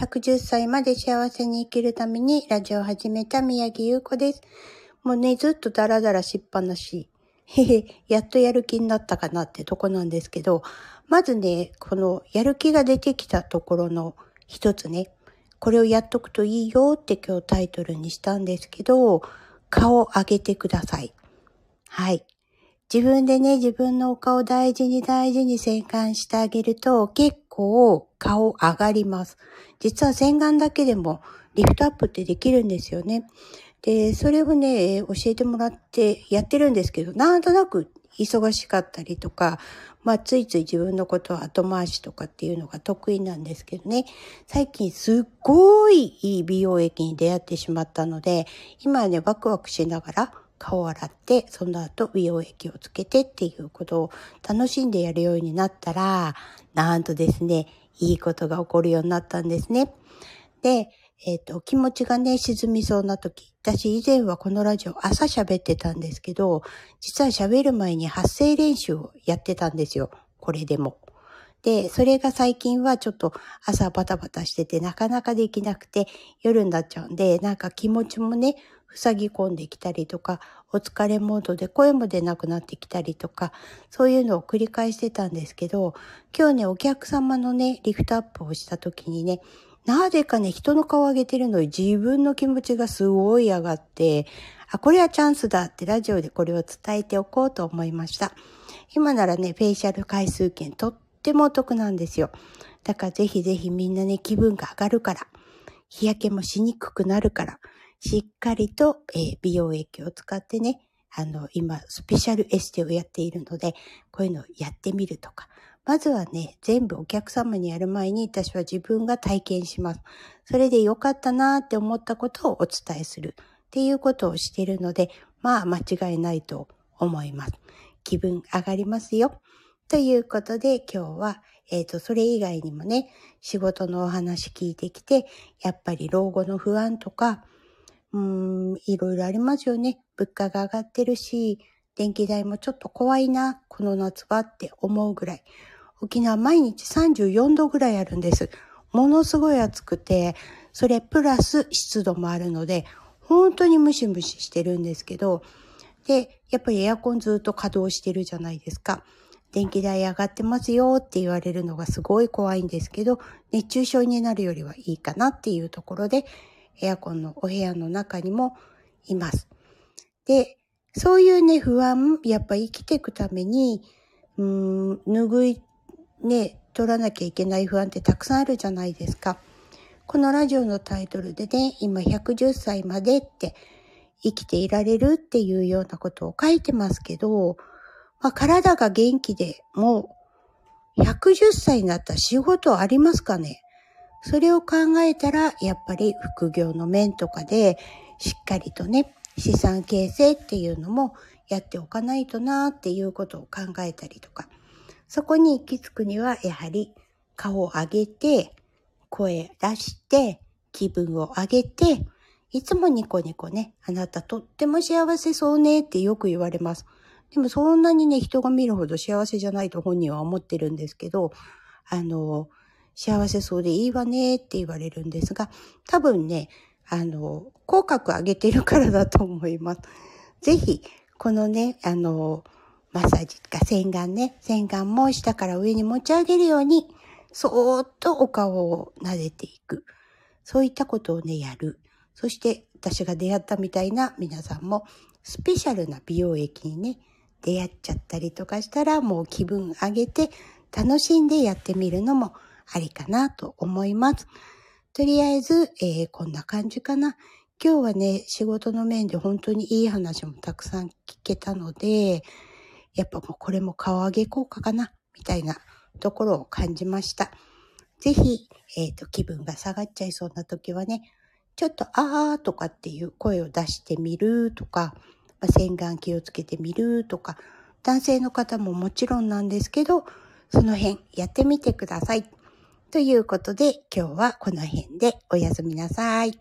110歳まで幸せに生きるためにラジオを始めた宮城優子です。もうね、ずっとダラダラしっぱなし。へへ、やっとやる気になったかなってとこなんですけど、まずね、このやる気が出てきたところの一つね、これをやっとくといいよって今日タイトルにしたんですけど、顔を上げてください。はい。自分でね、自分のお顔大事に大事に洗顔してあげると結構顔上がります。実は洗顔だけでもリフトアップってできるんですよね。で、それをね、教えてもらってやってるんですけど、なんとなく忙しかったりとか、まあ、ついつい自分のことは後回しとかっていうのが得意なんですけどね。最近すっごいいい美容液に出会ってしまったので、今はね、ワクワクしながら顔を洗って、その後美容液をつけてっていうことを楽しんでやるようになったら、なんとですね、いいことが起こるようになったんですね。で、えっ、ー、と、気持ちがね、沈みそうな時。私以前はこのラジオ朝喋ってたんですけど、実は喋る前に発声練習をやってたんですよ。これでも。で、それが最近はちょっと朝バタバタしててなかなかできなくて夜になっちゃうんで、なんか気持ちもね、塞ぎ込んできたりとか、お疲れモードで声も出なくなってきたりとか、そういうのを繰り返してたんですけど、今日ね、お客様のね、リフトアップをした時にね、なぜかね、人の顔を上げてるのに自分の気持ちがすごい上がって、あ、これはチャンスだってラジオでこれを伝えておこうと思いました。今ならね、フェイシャル回数券とってもお得なんですよ。だからぜひぜひみんなね、気分が上がるから、日焼けもしにくくなるから、しっかりと、えー、美容液を使ってね、あの、今、スペシャルエステをやっているので、こういうのをやってみるとか。まずはね、全部お客様にやる前に私は自分が体験します。それで良かったなーって思ったことをお伝えするっていうことをしているので、まあ間違いないと思います。気分上がりますよ。ということで今日は、えっ、ー、と、それ以外にもね、仕事のお話聞いてきて、やっぱり老後の不安とか、うーん、いろいろありますよね。物価が上がってるし、電気代もちょっと怖いな、この夏はって思うぐらい。沖縄毎日34度ぐらいあるんです。ものすごい暑くて、それプラス湿度もあるので、本当にムシムシしてるんですけど、で、やっぱりエアコンずっと稼働してるじゃないですか。電気代上がってますよって言われるのがすごい怖いんですけど、熱中症になるよりはいいかなっていうところで、エアコンのお部屋の中にもいます。で、そういうね、不安、やっぱ生きていくために、うーん、拭い、ね、取らなきゃいけない不安ってたくさんあるじゃないですか。このラジオのタイトルでね、今110歳までって生きていられるっていうようなことを書いてますけど、まあ、体が元気でもう110歳になったら仕事ありますかね？それを考えたら、やっぱり副業の面とかで、しっかりとね、資産形成っていうのもやっておかないとなっていうことを考えたりとか、そこに行き着くには、やはり顔を上げて、声出して、気分を上げて、いつもニコニコね、あなたとっても幸せそうねってよく言われます。でもそんなにね、人が見るほど幸せじゃないと本人は思ってるんですけど、あの、幸せそうでいいわねって言われるんですが、多分ね、あの、口角上げてるからだと思います。ぜひ、このね、あの、マッサージか洗顔ね、洗顔も下から上に持ち上げるように、そーっとお顔を撫でていく。そういったことをね、やる。そして、私が出会ったみたいな皆さんも、スペシャルな美容液にね、出会っちゃったりとかしたら、もう気分上げて、楽しんでやってみるのもありかなと思います。とりあえず、えー、こんな感じかな。今日はね、仕事の面で本当にいい話もたくさん聞けたので、やっぱもうこれも顔上げ効果かな、みたいなところを感じました。ぜひ、えっ、ー、と、気分が下がっちゃいそうな時はね、ちょっとあーとかっていう声を出してみるとか、まあ、洗顔気をつけてみるとか、男性の方ももちろんなんですけど、その辺やってみてください。ということで今日はこの辺でおやすみなさい。